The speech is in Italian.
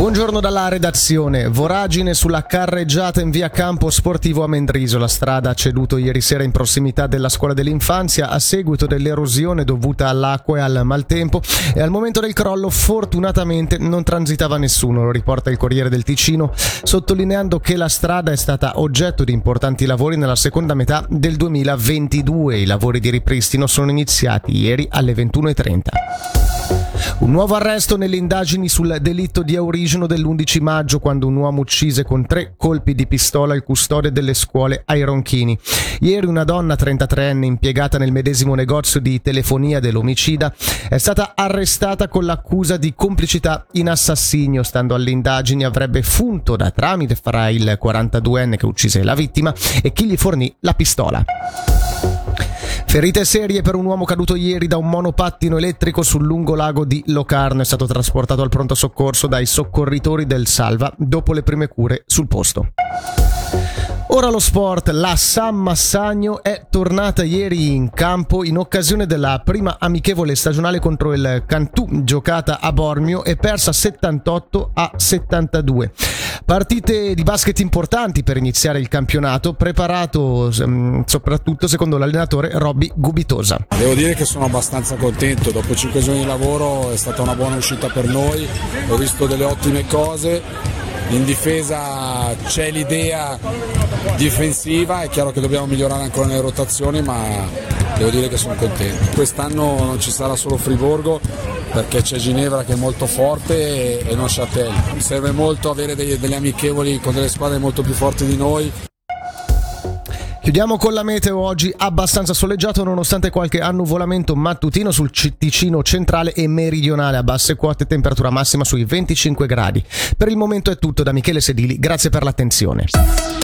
Buongiorno dalla redazione. Voragine sulla carreggiata in via Campo Sportivo a Mendriso. La strada ha ceduto ieri sera in prossimità della scuola dell'infanzia a seguito dell'erosione dovuta all'acqua e al maltempo e al momento del crollo fortunatamente non transitava nessuno, lo riporta il Corriere del Ticino, sottolineando che la strada è stata oggetto di importanti lavori nella seconda metà del 2022. I lavori di ripristino sono iniziati ieri alle 21.30. Un nuovo arresto nelle indagini sul delitto di Aurigeno dell'11 maggio quando un uomo uccise con tre colpi di pistola il custode delle scuole ai Ronchini. Ieri una donna 33enne impiegata nel medesimo negozio di telefonia dell'omicida è stata arrestata con l'accusa di complicità in assassinio. Stando alle indagini avrebbe funto da tramite fra il 42enne che uccise la vittima e chi gli fornì la pistola. Ferite serie per un uomo caduto ieri da un monopattino elettrico sul lungo lago di Locarno. È stato trasportato al pronto soccorso dai soccorritori del Salva dopo le prime cure sul posto. Ora lo sport, la San Massagno è tornata ieri in campo in occasione della prima amichevole stagionale contro il Cantù giocata a Bormio e persa 78 a 72. Partite di basket importanti per iniziare il campionato, preparato um, soprattutto secondo l'allenatore Robby Gubitosa. Devo dire che sono abbastanza contento, dopo 5 giorni di lavoro è stata una buona uscita per noi, ho visto delle ottime cose, in difesa c'è l'idea difensiva, è chiaro che dobbiamo migliorare ancora nelle rotazioni, ma devo dire che sono contento. Quest'anno non ci sarà solo Friburgo perché c'è Ginevra che è molto forte e non Châtel. Serve molto avere degli, delle amichevoli con delle squadre molto più forti di noi. Chiudiamo con la meteo oggi abbastanza soleggiato nonostante qualche annuvolamento mattutino sul Ticino centrale e meridionale a basse quote, temperatura massima sui 25 gradi. Per il momento è tutto da Michele Sedili, grazie per l'attenzione.